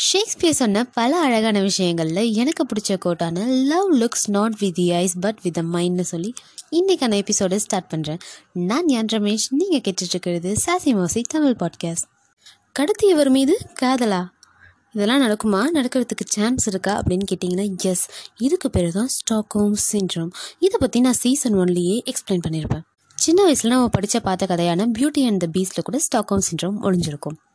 Shakespeare சொன்ன பல அழகான விஷயங்களில் எனக்கு பிடிச்ச கோட்டான love looks not with the eyes but with the மைண்ட்னு சொல்லி இன்றைக்கான எபிசோடை ஸ்டார்ட் பண்ணுறேன் நான் யான் ரமேஷ். நீங்கள் கேட்டுட்ருக்கிறது சாசி மோசி தமிழ் பாட்காஸ்ட் கடத்தியவர் மீது காதலா? இதெல்லாம் நடக்குமா? நடக்கிறதுக்கு சான்ஸ் இருக்கா? அப்படின்னு கேட்டிங்கன்னா எஸ் இதுக்கு பேர் தான் ஸ்டாக்ஹோம் சின்ட்ரோம் இதை பற்றி நான் சீசன் ஒன்லேயே எக்ஸ்பிளைன் பண்ணியிருப்பேன் சின்ன வயசில் நம்ம படித்த பார்த்த கதையான பியூட்டி அண்ட் த பீஸில் கூட ஸ்டாக்ஹோம் சின்ட்ரோம் ஒளிஞ்சிருக்கும்.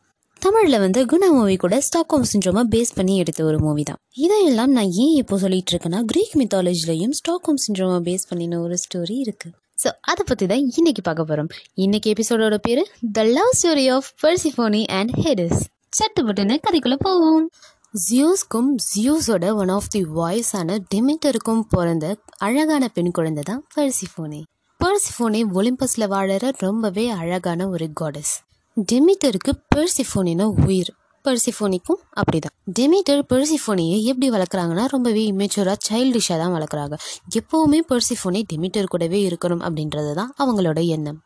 தமிழில் வந்து குணா மூவி கூட ஸ்டாக்ஹோம் சின்ட்ரோமை பேஸ் பண்ணி எடுத்த ஒரு மூவி தான் இதையெல்லாம் நான் ஏன் இப்போ சொல்லிட்டு இருக்கேன்னா கிரீக் மித்தாலஜிலையும் ஸ்டாக்ஹோம் சின்ட்ரோமை பேஸ் பண்ணின ஒரு ஸ்டோரி இருக்கு. ஸோ அதை பற்றி தான் இன்னைக்கு பார்க்க போகிறோம் இன்னைக்கு எபிசோடோட பேர் the love story of Persephone and Hades சட்டுப்பட்டுன்னு கதைக்குள்ளே போவோம். ஜியோஸ்க்கும் ஜியோஸோட ஒன் ஆஃப் தி வாய்ஸான டெமிட்டருக்கும் பிறந்த அழகான பெண் குழந்தை தான் பர்சிஃபோனி பர்சிஃபோனி ஒலிம்பஸில் வாழற ரொம்பவே அழகான ஒரு காடஸ் டெமிட்டருக்கு பெர்சிஃபோனினா உயிர். பெர்சிஃபோனிக்கும் அப்படிதான். டெமிட்டர் பெர்சிஃபோனியை எப்படி வளர்க்குறாங்கன்னா ரொம்பவே இமேச்சூராக சைல்டிஷாக தான் வளர்க்குறாங்க. எப்போவுமே பெர்சிஃபோனி டெமிட்டர் கூடவே இருக்கணும் அப்படின்றது தான் அவங்களோட எண்ணம்.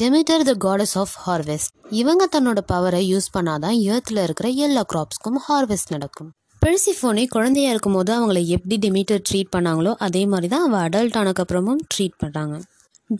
Demeter the goddess of harvest இவங்க தன்னோட பவரை யூஸ் பண்ணாதான் ஏர்த்தில் இருக்கிற எல்லா கிராப்ஸ்க்கும் ஹார்வெஸ்ட் நடக்கும். பெர்சிஃபோனி குழந்தையா இருக்கும்போது அவங்கள எப்படி டெமிட்டர் ட்ரீட் பண்ணாங்களோ அதே மாதிரி தான் அவள் அடல்ட் ஆனக்கப்புறமும் ட்ரீட் பண்ணுறாங்க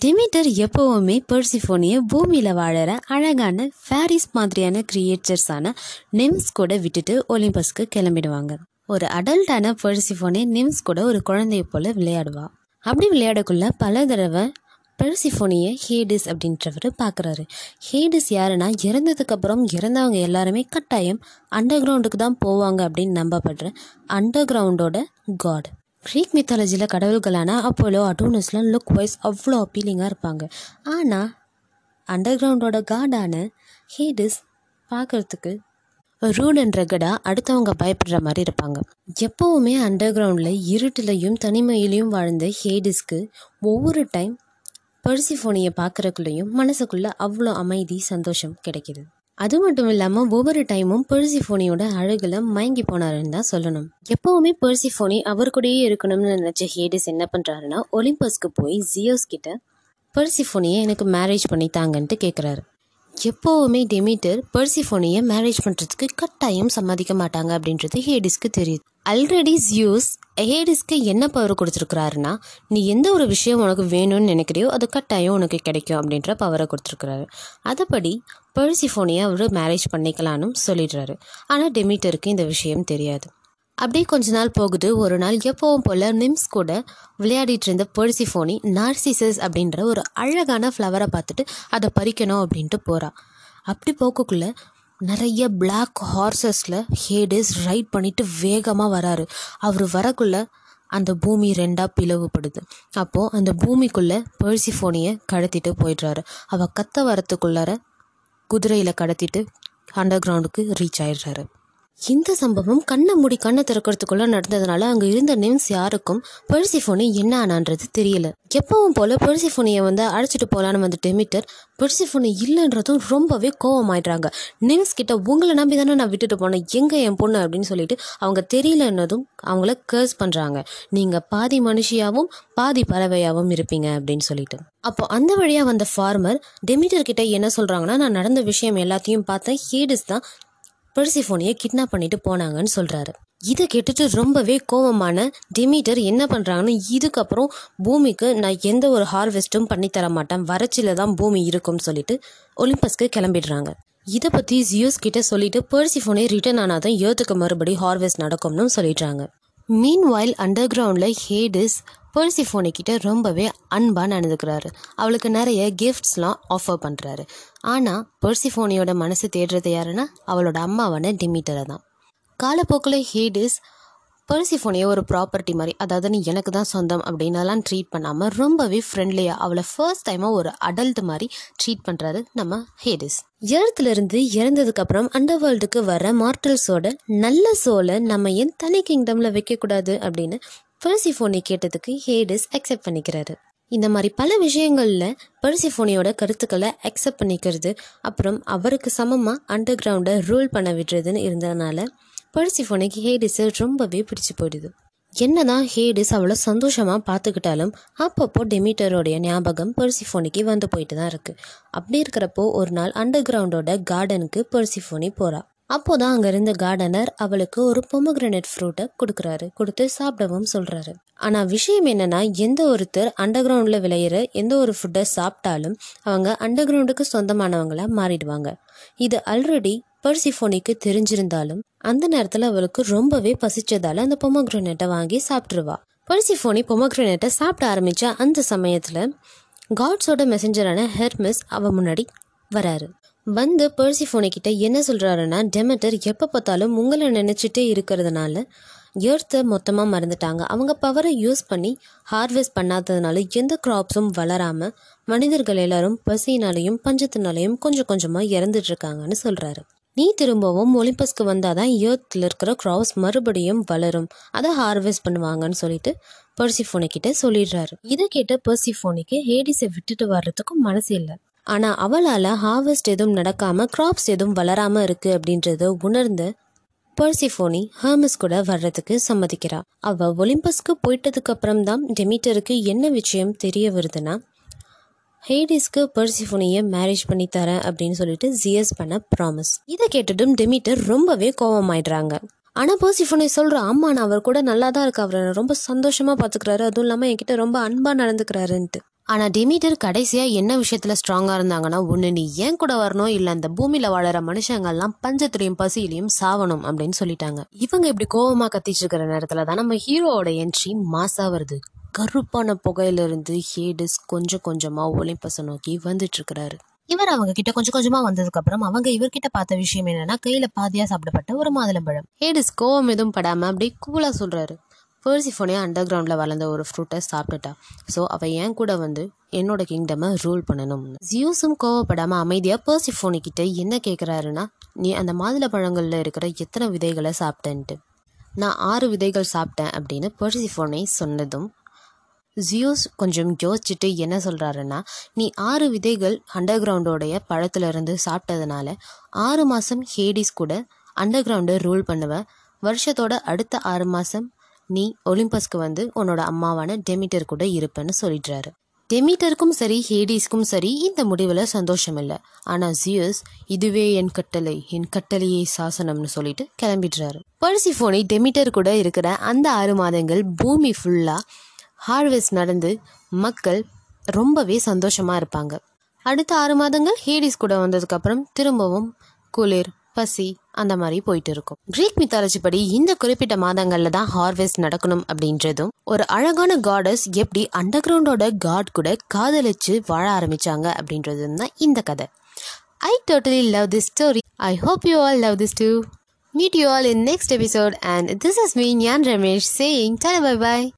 டெமிட்டர் எப்போவுமே பெர்சிஃபோனியை பூமியில் வாழற அழகான ஃபேரிஸ் மாதிரியான கிரியேச்சர்ஸான நிம்ஸ் கூட விட்டுட்டு ஒலிம்பஸ்க்கு கிளம்பிடுவாங்க. ஒரு அடல்ட்டான பெர்சிஃபோனே நிம்ஸ் கூட ஒரு குழந்தைய போல் விளையாடுவா. அப்படி விளையாடக்குள்ள பல தடவை பெர்சிஃபோனியை ஹேடிஸ் அப்படின்றவர் பார்க்குறாரு ஹேடிஸ் யாருன்னா இறந்ததுக்கப்புறம் இறந்தவங்க எல்லாருமே கட்டாயம் அண்டர் கிரவுண்டுக்கு தான் போவாங்க அப்படின்னு நம்பப்படுற அண்டர் கிரவுண்டோட காட் க்ரீக் மித்தாலஜியில் கடவுள்களான அப்போலோ அட்டோனஸ்லாம் லுக் வைஸ் அவ்வளோ அப்பீலிங்காக இருப்பாங்க. ஆனால் அண்டர் கிரவுண்டோட காடான ஹேடிஸ் பார்க்குறதுக்கு ரூட் அண்ட் ரெகடாக அடுத்தவங்க பயப்படுற மாதிரி இருப்பாங்க. எப்போவுமே அண்டர் கிரவுண்டில் இருட்டிலையும் தனிமையிலையும் வாழ்ந்த ஹேடிஸ்க்கு ஒவ்வொரு டைம் பர்சிஃபோனியை பார்க்குறக்குள்ளேயும் மனசுக்குள்ளே அவ்வளோ அமைதி சந்தோஷம் கிடைக்கிது. அது மட்டும் இல்லாமல் ஒவ்வொரு டைமும் பெர்சிஃபோனியோட அழகில் மயங்கி போனாருன்னு தான் சொல்லணும். எப்போவுமே பெர்சிஃபோனி அவர் கூடயே இருக்கணும்னு நினச்ச ஹேடிஸ் என்ன பண்ணுறாருன்னா ஒலிம்பஸ்க்கு போய் ஜியோஸ் கிட்ட பெர்சிஃபோனியை எனக்கு மேரேஜ் பண்ணித்தாங்கன்ட்டு கேட்குறாரு எப்போவுமே டெமிட்டர் பெர்சிஃபோனியை மேரேஜ் பண்ணுறதுக்கு கட்டாயம் சம்மதிக்க மாட்டாங்க அப்படின்றது ஹேடிஸ்க்கு தெரியுது. ஆல்ரெடி ஜியூஸ் ஹேடிஸ்க்கு என்ன பவர் கொடுத்துருக்குறாருன்னா நீ எந்த ஒரு விஷயம் உனக்கு வேணும்னு நினைக்கிறியோ அது கட்டாயம் உனக்கு கிடைக்கும் அப்படின்ற பவரை கொடுத்துருக்குறாரு. அதுபடி பெர்சிஃபோனியை அவர் மேரேஜ் பண்ணிக்கலான்னு சொல்லிடுறாரு. ஆனால் டெமிட்டருக்கு இந்த விஷயம் தெரியாது. அப்படியே கொஞ்ச நாள் போகுது. ஒரு நாள் எப்போவும் போல் நிம்ஸ் கூட விளையாடிட்டு இருந்த பெர்சிஃபோனி நார்சிசஸ் அப்படின்ற ஒரு அழகான ஃப்ளவரை பார்த்துட்டு அதை பறிக்கணும் அப்படின்ட்டு போகிறா அப்படி போக்கக்குள்ளே நிறைய பிளாக் ஹார்சஸில் ஹேடஸ் ரைட் பண்ணிவிட்டு வேகமாக வராரு. அவர் வரக்குள்ள அந்த பூமி ரெண்டாக பிளவுபடுது. அப்போது அந்த பூமிக்குள்ளே பெர்சிஃபோனியை கடத்திட்டு போயிடுறாரு. அவள் கத்த வரத்துக்குள்ளார குதிரையில் கடத்திட்டு அண்டர் கிரவுண்டுக்கு ரீச் ஆயிடுறாரு. இந்த சம்பவம் கண்ணை மூடி கண்ணை திறக்கிறதுக்குள்ள நடந்ததுனால அங்கே இருந்த நிம்ஸ் யாருக்கும் பெர்சிஃபோனி என்ன ஆனான்றது தெரியல. எப்பவும் போல பெர்சிஃபோனியை வந்து அழைச்சிட்டு போகலான்னு வந்து டெமிட்டர் பெர்சிஃபோனி இல்லைன்றதும் ரொம்பவே கோவமாயிடுறாங்க. நிம்ஸ் கிட்ட உங்களை நம்பி தானே நான் விட்டுட்டு போனேன். எங்கே என் பொண்ணு அப்படின்னு சொல்லிட்டு அவங்க தெரியலன்னதும் அவங்கள கேர்ஸ் பண்ணுறாங்க நீங்கள் பாதி மனுஷியாவும் பாதி பறவையாகவும் இருப்பீங்க அப்படின்னு சொல்லிட்டு. அப்போ அந்த வழியாக வந்த ஃபார்மர் டெமிட்டர் கிட்ட என்ன சொல்கிறாங்கன்னா நான் நடந்த விஷயம் எல்லாத்தையும் பார்த்தேன். ஹேடிஸ் தான் பெர்சிஃபோனியை கிட்னாப் பண்ணிட்டு போனாங்கன்னு சொல்கிறாரு இதை கேட்டுட்டு ரொம்பவே கோவமான டெமீட்டர் என்ன பண்ணுறாங்கன்னு இதுக்கப்புறம் பூமிக்கு நான் எந்த ஒரு ஹார்வெஸ்ட்டும் பண்ணித்தர மாட்டேன். வறட்சியில் தான் பூமி இருக்கும்னு சொல்லிட்டு ஒலிம்பஸ்க்கு கிளம்பிடுறாங்க. இதை பற்றி ஜியோஸ் கிட்ட சொல்லிட்டு பெர்சிஃபோனே ரிட்டர்ன் ஆனால் தான் ஏர்த்துக்கு மறுபடி ஹார்வெஸ்ட் நடக்கும்னு சொல்லிடுறாங்க. மீன்வாயில் அண்டர் கிரவுண்டில் ஹேடிஸ் பெர்சிஃபோனி கிட்ட ரொம்பவே அன்பாக நடந்துக்கிறாரு. அவளுக்கு நிறைய கிஃப்ட்ஸ்லாம் ஆஃபர் பண்ணுறாரு ஆனால் பெர்சிஃபோனியோட மனசு தேடுறது யாருன்னா அவளோட அம்மாவான டிமிட்டரை தான். காலப்போக்கில் ஹேடிஸ் பெர்சிஃபோனியை ஒரு ப்ராப்பர்ட்டி மாதிரி அதாவது நீ எனக்கு தான் சொந்தம் அப்படின்னலாம் ட்ரீட் பண்ணாமல் ரொம்பவே ஃப்ரெண்ட்லியாக அவளை ஃபர்ஸ்ட் டைமாக ஒரு அடல்ட் மாதிரி ட்ரீட் பண்ணுறாரு நம்ம ஹேடிஸ் எழுத்துலேருந்து இறந்ததுக்கப்புறம் அண்டர் வேர்ல்டுக்கு வர மார்டல்ஸோட நல்ல சோலை நம்ம ஏன் தனி கிங்டமில் வைக்கக்கூடாது அப்படின்னு பெர்சிஃபோனி கேட்டதுக்கு ஹேடிஸ் அக்செப்ட் பண்ணிக்கிறாரு. இந்த மாதிரி பல விஷயங்களில் பெர்சிஃபோனியோட கருத்துக்களை அக்செப்ட் பண்ணிக்கிறது அப்புறம் அவருக்கு சமமாக அண்டர் கிரவுண்டை ரூல் பண்ண விடுறதுன்னு இருந்ததுனால பர்சிஃபோனுக்கு ஹேடிஸை ரொம்பவே பிடிச்சி போயிடுது. என்னதான் ஹேடிஸ் அவளை சந்தோஷமாக பார்த்துக்கிட்டாலும் அப்பப்போ டெமிட்டரோடைய ஞாபகம் பெர்சிஃபோனிக்கு வந்து போயிட்டு தான் இருக்குது அப்படி இருக்கிறப்போ ஒரு நாள் அண்டர் கிரவுண்டோட கார்டனுக்கு பர்சிஃபோனி போகிறா அப்போ தான் அங்கே இருந்த கார்டனர் அவளுக்கு ஒரு பொமக்ரனட் ஃப்ரூட்டை கொடுக்குறாரு. கொடுத்து சாப்பிடவும் சொல்கிறாரு ஆனால் விஷயம் என்னென்னா எந்த ஒருத்தர் அண்டர் கிரவுண்டில் விளையிற எந்த ஒரு ஃபுட்டை சாப்பிட்டாலும் அவங்க அண்டர் கிரவுண்டுக்கு சொந்தமானவங்களாக மாறிடுவாங்க. இது ஆல்ரெடி பர்சிஃபோனிக்கு தெரிஞ்சிருந்தாலும் அந்த நேரத்தில் அவளுக்கு ரொம்பவே பசிச்சதால அந்த பொமக்ரனேட்டை வாங்கி சாப்பிட்ருவா பர்சிஃபோனி பொமோக்ரனேட்டை சாப்பிட ஆரம்பித்த அந்த சமயத்தில் காட்ஸோட மெசஞ்சரான ஹெர்மிஸ் அவ முன்னாடி வராரு. வந்து பர்சிஃபோனி கிட்ட என்ன சொல்கிறாருன்னா டெமட்டர் எப்போ பார்த்தாலும் உங்களை நினச்சிட்டே இருக்கிறதுனால எர்த்தை மொத்தமாக மறந்துட்டாங்க. அவங்க பவரை யூஸ் பண்ணி ஹார்வெஸ்ட் பண்ணாததுனால எந்த க்ராப்ஸும் வளராமல் மனிதர்கள் எல்லாரும் பசினாலையும் பஞ்சத்தினாலையும் கொஞ்சம் கொஞ்சமாக இறந்துட்டு இருக்காங்கன்னு சொல்கிறாரு நீ திரும்பவும் ஒலிம்பஸ்க்கு வந்தால் தான் ஏர்த்தில் இருக்கிற க்ராப்ஸ் மறுபடியும் வளரும். அதை ஹார்வெஸ்ட் பண்ணுவாங்கன்னு சொல்லிட்டு பர்சிஃபோனி கிட்ட சொல்லிடுறாரு. இதை கேட்ட பர்சிஃபோனிக்கு ஹேடிஸை விட்டுட்டு வர்றதுக்கும் மனசு இல்லை. ஆனால் அவளால் ஹார்வெஸ்ட் எதுவும் நடக்காமல் க்ராப்ஸ் எதுவும் வளராமல் இருக்குது அப்படின்றத உணர்ந்து பர்சிஃபோனி ஹர்மஸ் கூட வர்றதுக்கு சம்மதிக்கிறா. அவள் ஒலிம்பஸ்க்கு போயிட்டதுக்கு அப்புறம் தான் டெமிட்டருக்கு என்ன விஷயம் தெரிய வருதுன்னா ஹேடிஸ்க்கு பர்சிஃபோனியை மேரேஜ் பண்ணி தரேன் அப்படின்னு சொல்லிட்டு ஜியஸ் பண்ண ப்ராமிஸ் இதை கேட்டுட்டும் டெமிட்டர் ரொம்பவே கோவமாயிடுறாங்க. ஆனால் பர்சிஃபோனி சொல்கிற அம்மா நான் அவர் கூட நல்லா தான் இருக்கு? அவரை ரொம்ப சந்தோஷமாக பார்த்துக்கிறாரு. அதுவும் இல்லாமல் என்கிட்ட ரொம்ப அன்பாக நடந்துக்கிறாருன்ட்டு. ஆனால் டெமிட்டர் கடைசியாக என்ன விஷயத்தில் ஸ்ட்ராங்காக இருந்தாங்கன்னா ஒன்று நீ ஏன் கூட வரணும்? இல்லை அந்த பூமியில் வாழற மனுஷங்கள்லாம் பஞ்சத்துலையும் பசியிலையும் சாவணும் அப்படின்னு சொல்லிட்டாங்க. இவங்க இப்படி கோவமாக கத்திச்சிருக்கிற நேரத்தில் தான் நம்ம ஹீரோவோட என்ட்ரி மாசா வருது. கருப்பான புகையிலிருந்து ஹேடிஸ் கொஞ்சம் கொஞ்சமாக ஒலிம்பஸை நோக்கி வந்துட்டு இருக்கிறாரு இவர் அவங்க கிட்ட கொஞ்சம் கொஞ்சமா வந்ததுக்கு அப்புறம் அவங்க இவர்கிட்ட பார்த்த விஷயம் என்னன்னா கையில பாதியா சாப்பிடப்பட்ட ஒரு மாதுளம்பழம் ஹேடிஸ் கோவம் எதுவும் படாம அப்படியே கூலா சொல்றாரு. பர்சிஃபோனே அண்டர் கிரவுண்டில் வளர்ந்த ஒரு ஃப்ரூட்டை சாப்பிட்டுட்டா. ஸோ அவள் என் கூட வந்து என்னோட கிங்டமை ரூல் பண்ணணும் ஜியூஸும் கோவப்படாமல் அமைதியாக பர்சிஃபோனி கிட்ட என்ன கேட்குறாருன்னா நீ அந்த மாதுளை பழங்களில் இருக்கிற எத்தனை விதைகளை சாப்பிட்டேன்ட்டு? நான் ஆறு விதைகள் சாப்பிட்டேன் அப்படின்னு பர்சிஃபோனை சொன்னதும் ஜியோஸ் கொஞ்சம் யோசிச்சுட்டு என்ன சொல்கிறாருன்னா நீ ஆறு விதைகள் அண்டர் கிரவுண்டோடைய பழத்துலேருந்து சாப்பிட்டதுனால ஆறு மாதம் ஹேடிஸ் கூட அண்டர் கிரவுண்டை ரூல் பண்ணுவ. வருஷத்தோட அடுத்த ஆறு மாதம் நீ ஒலிம்பஸ்க்கு வந்து உன்னோட அம்மாவான டெமிட்டர் கூட இருப்பேன்னு சொல்லிடுறாரு. டெமிட்டருக்கும் சரி ஹேடிஸ்க்கும் சரி இந்த முடிவில் சந்தோஷம் இல்லை. ஆனால் ஜியஸ் இதுவே என் கட்டளை என் கட்டளையே சாசனம்னு சொல்லிட்டு கிளம்பிடுறாரு. பர்சிஃபோனி டெமிட்டர் கூட இருக்கிற அந்த ஆறு மாதங்கள் பூமி ஃபுல்லாக ஹார்வெஸ்ட் நடந்து மக்கள் ரொம்பவே சந்தோஷமாக இருப்பாங்க. அடுத்த ஆறு மாதங்கள் ஹேடிஸ் கூட வந்ததுக்கப்புறம் திரும்பவும் குளிர் பசி அந்த மாதிரி போயிட்டு இருக்கும். கிரீக் மித்தாலஜி படி இந்த குறிப்பிட்ட மாதங்களில் தான் ஹார்வெஸ்ட் நடக்கணும் அப்படின்றதும் ஒரு அழகான காடஸ் எப்படி அண்டர் கிரவுண்டோட காட் கூட காதலிச்சு வாழ ஆரம்பிச்சாங்க அப்படின்றதும் தான் இந்த கதை. I totally love this story I hope you all love this too meet you all in next episode and this is me யான் Ramesh saying tata bye bye